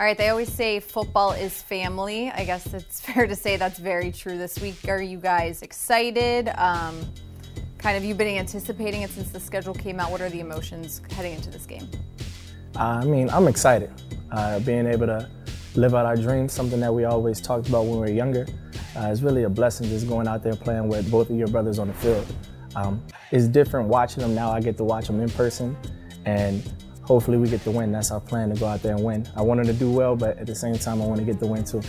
All right, they always say football is family. I guess it's fair to say that's very true this week. Are you guys excited? Um, kind of, you've been anticipating it since the schedule came out. What are the emotions heading into this game? I mean, I'm excited. Uh, being able to live out our dreams, something that we always talked about when we were younger. Uh, it's really a blessing just going out there playing with both of your brothers on the field. Um, it's different watching them now. I get to watch them in person, and hopefully we get the win. That's our plan to go out there and win. I want them to do well, but at the same time, I want to get the win too.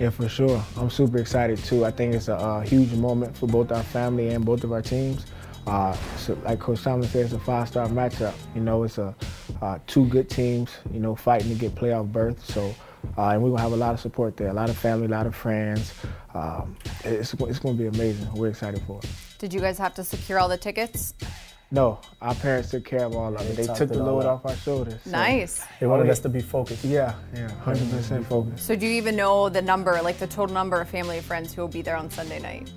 Yeah, for sure. I'm super excited too. I think it's a, a huge moment for both our family and both of our teams. Uh, so like Coach Tomlin said, it's a five-star matchup. You know, it's a uh, two good teams. You know, fighting to get playoff berth. So uh, and we're gonna have a lot of support there, a lot of family, a lot of friends. Um, it's, it's gonna be amazing. We're excited for it. Did you guys have to secure all the tickets? No, our parents took care of all of it. They, they took the load off our shoulders. So. Nice. They wanted us to be focused. Yeah, yeah, 100% focused. So do you even know the number, like the total number of family and friends who will be there on Sunday night?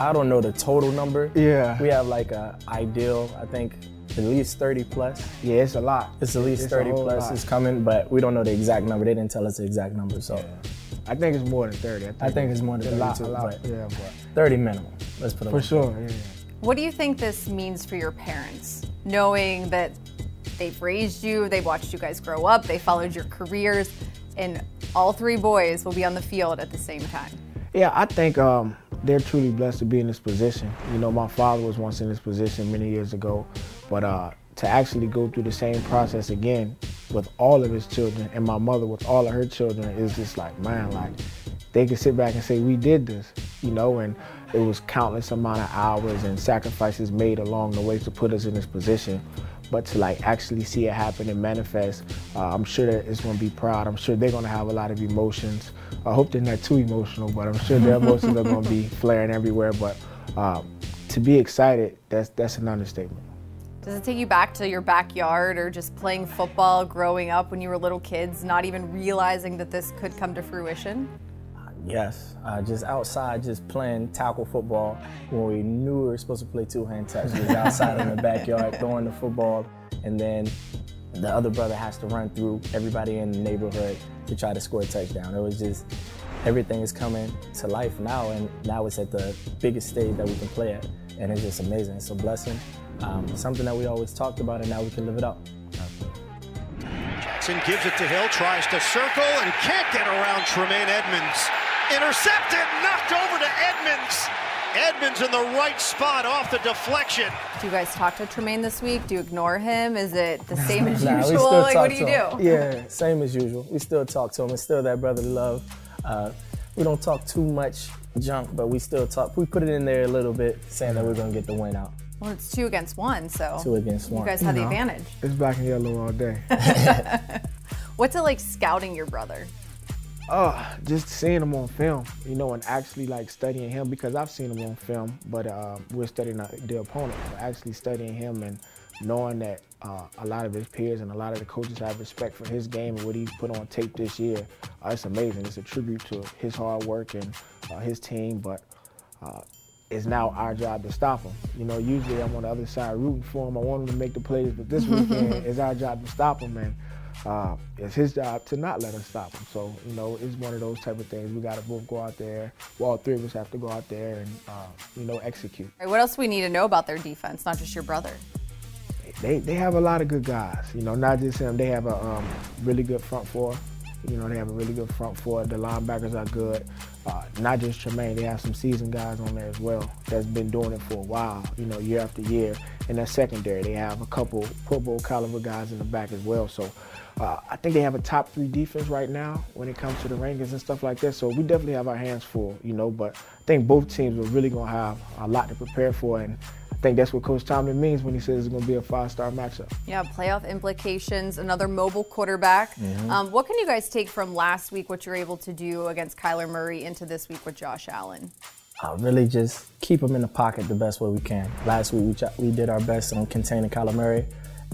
I don't know the total number. Yeah. We have like a ideal, I think at least 30 plus. Yeah, it's a lot. It's at least it's 30 plus lot. is coming, but we don't know the exact number. They didn't tell us the exact number, so. Yeah. I think it's more than 30. I think, I think it's more than 30 a lot, too, lot. yeah, but 30 minimum. Let's put it For sure, yeah. What do you think this means for your parents, knowing that they've raised you, they've watched you guys grow up, they followed your careers, and all three boys will be on the field at the same time? Yeah, I think um, they're truly blessed to be in this position. You know, my father was once in this position many years ago, but uh, to actually go through the same process again with all of his children and my mother with all of her children is just like, man, like they can sit back and say, we did this, you know, and it was countless amount of hours and sacrifices made along the way to put us in this position. But to like actually see it happen and manifest, uh, I'm sure that it's gonna be proud. I'm sure they're gonna have a lot of emotions. I hope they're not too emotional, but I'm sure their emotions are gonna be flaring everywhere. But uh, to be excited, that's that's an understatement. Does it take you back to your backyard or just playing football growing up when you were little kids, not even realizing that this could come to fruition? Yes, uh, just outside, just playing tackle football when we knew we were supposed to play two-hand touch. We was outside in the backyard throwing the football, and then the other brother has to run through everybody in the neighborhood to try to score a touchdown. It was just everything is coming to life now, and now it's at the biggest stage that we can play at, and it's just amazing. It's a blessing. Um, something that we always talked about, and now we can live it up. Jackson gives it to Hill, tries to circle, and can't get around Tremaine Edmunds. Intercepted, knocked over to Edmunds. Edmunds in the right spot off the deflection. Do you guys talk to Tremaine this week? Do you ignore him? Is it the same as nah, usual? Like, what do you do? Yeah, same as usual. We still talk to him. It's still that brotherly love. Uh, we don't talk too much junk, but we still talk. We put it in there a little bit, saying that we're going to get the win out. Well, it's two against one, so two against one. You guys have you the advantage. It's black and yellow all day. What's it like scouting your brother? Oh, just seeing him on film, you know, and actually like studying him because I've seen him on film, but uh, we're studying the opponent. But actually studying him and knowing that uh, a lot of his peers and a lot of the coaches have respect for his game and what he's put on tape this year, uh, it's amazing. It's a tribute to his hard work and uh, his team, but uh, it's now our job to stop him. You know, usually I'm on the other side rooting for him. I want him to make the plays, but this weekend it's our job to stop him, and uh, it's his job to not let us stop him. So, you know, it's one of those type of things. We got to both go out there. Well, all three of us have to go out there and, uh, you know, execute. Right, what else do we need to know about their defense, not just your brother? They, they have a lot of good guys. You know, not just him. They have a um, really good front four. You know, they have a really good front four. The linebackers are good. Uh, not just Tremaine, they have some seasoned guys on there as well that's been doing it for a while, you know, year after year. And that secondary, they have a couple Pro Bowl caliber guys in the back as well. So uh, I think they have a top three defense right now when it comes to the rankings and stuff like that. So we definitely have our hands full, you know, but I think both teams are really going to have a lot to prepare for. And think that's what Coach Tomlin means when he says it's going to be a five-star matchup. Yeah, playoff implications, another mobile quarterback. Mm-hmm. Um, what can you guys take from last week, what you're able to do against Kyler Murray, into this week with Josh Allen? Uh, really just keep him in the pocket the best way we can. Last week we, ch- we did our best on containing Kyler Murray,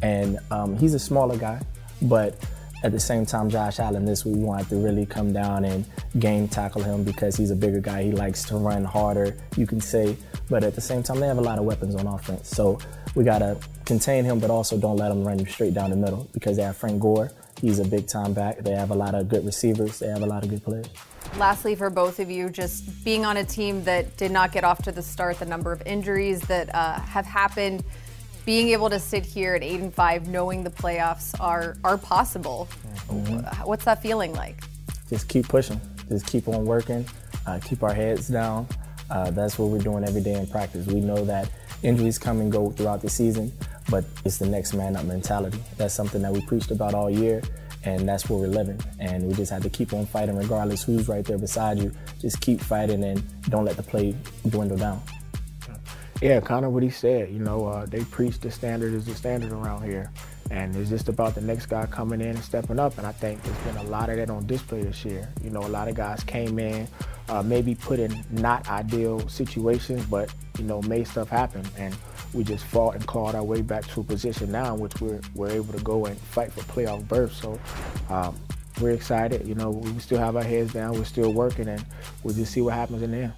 and um, he's a smaller guy, but at the same time, Josh Allen this week, we wanted to really come down and game tackle him because he's a bigger guy. He likes to run harder, you can say. But at the same time, they have a lot of weapons on offense. So we got to contain him, but also don't let him run straight down the middle because they have Frank Gore he's a big time back. They have a lot of good receivers. They have a lot of good players. Lastly, for both of you, just being on a team that did not get off to the start, the number of injuries that uh, have happened, being able to sit here at eight and five, knowing the playoffs are are possible. Mm-hmm. What's that feeling like? Just keep pushing. Just keep on working. Uh, keep our heads down. Uh, that's what we're doing every day in practice. We know that injuries come and go throughout the season, but it's the next man up mentality. That's something that we preached about all year, and that's where we're living. And we just have to keep on fighting regardless who's right there beside you. Just keep fighting and don't let the play dwindle down. Yeah, kind of what he said. You know, uh, they preach the standard is the standard around here. And it's just about the next guy coming in and stepping up. And I think there's been a lot of that on display this year. You know, a lot of guys came in, uh, maybe put in not ideal situations, but, you know, made stuff happen. And we just fought and clawed our way back to a position now in which we're, we're able to go and fight for playoff berth. So um, we're excited. You know, we still have our heads down. We're still working, and we'll just see what happens in the end.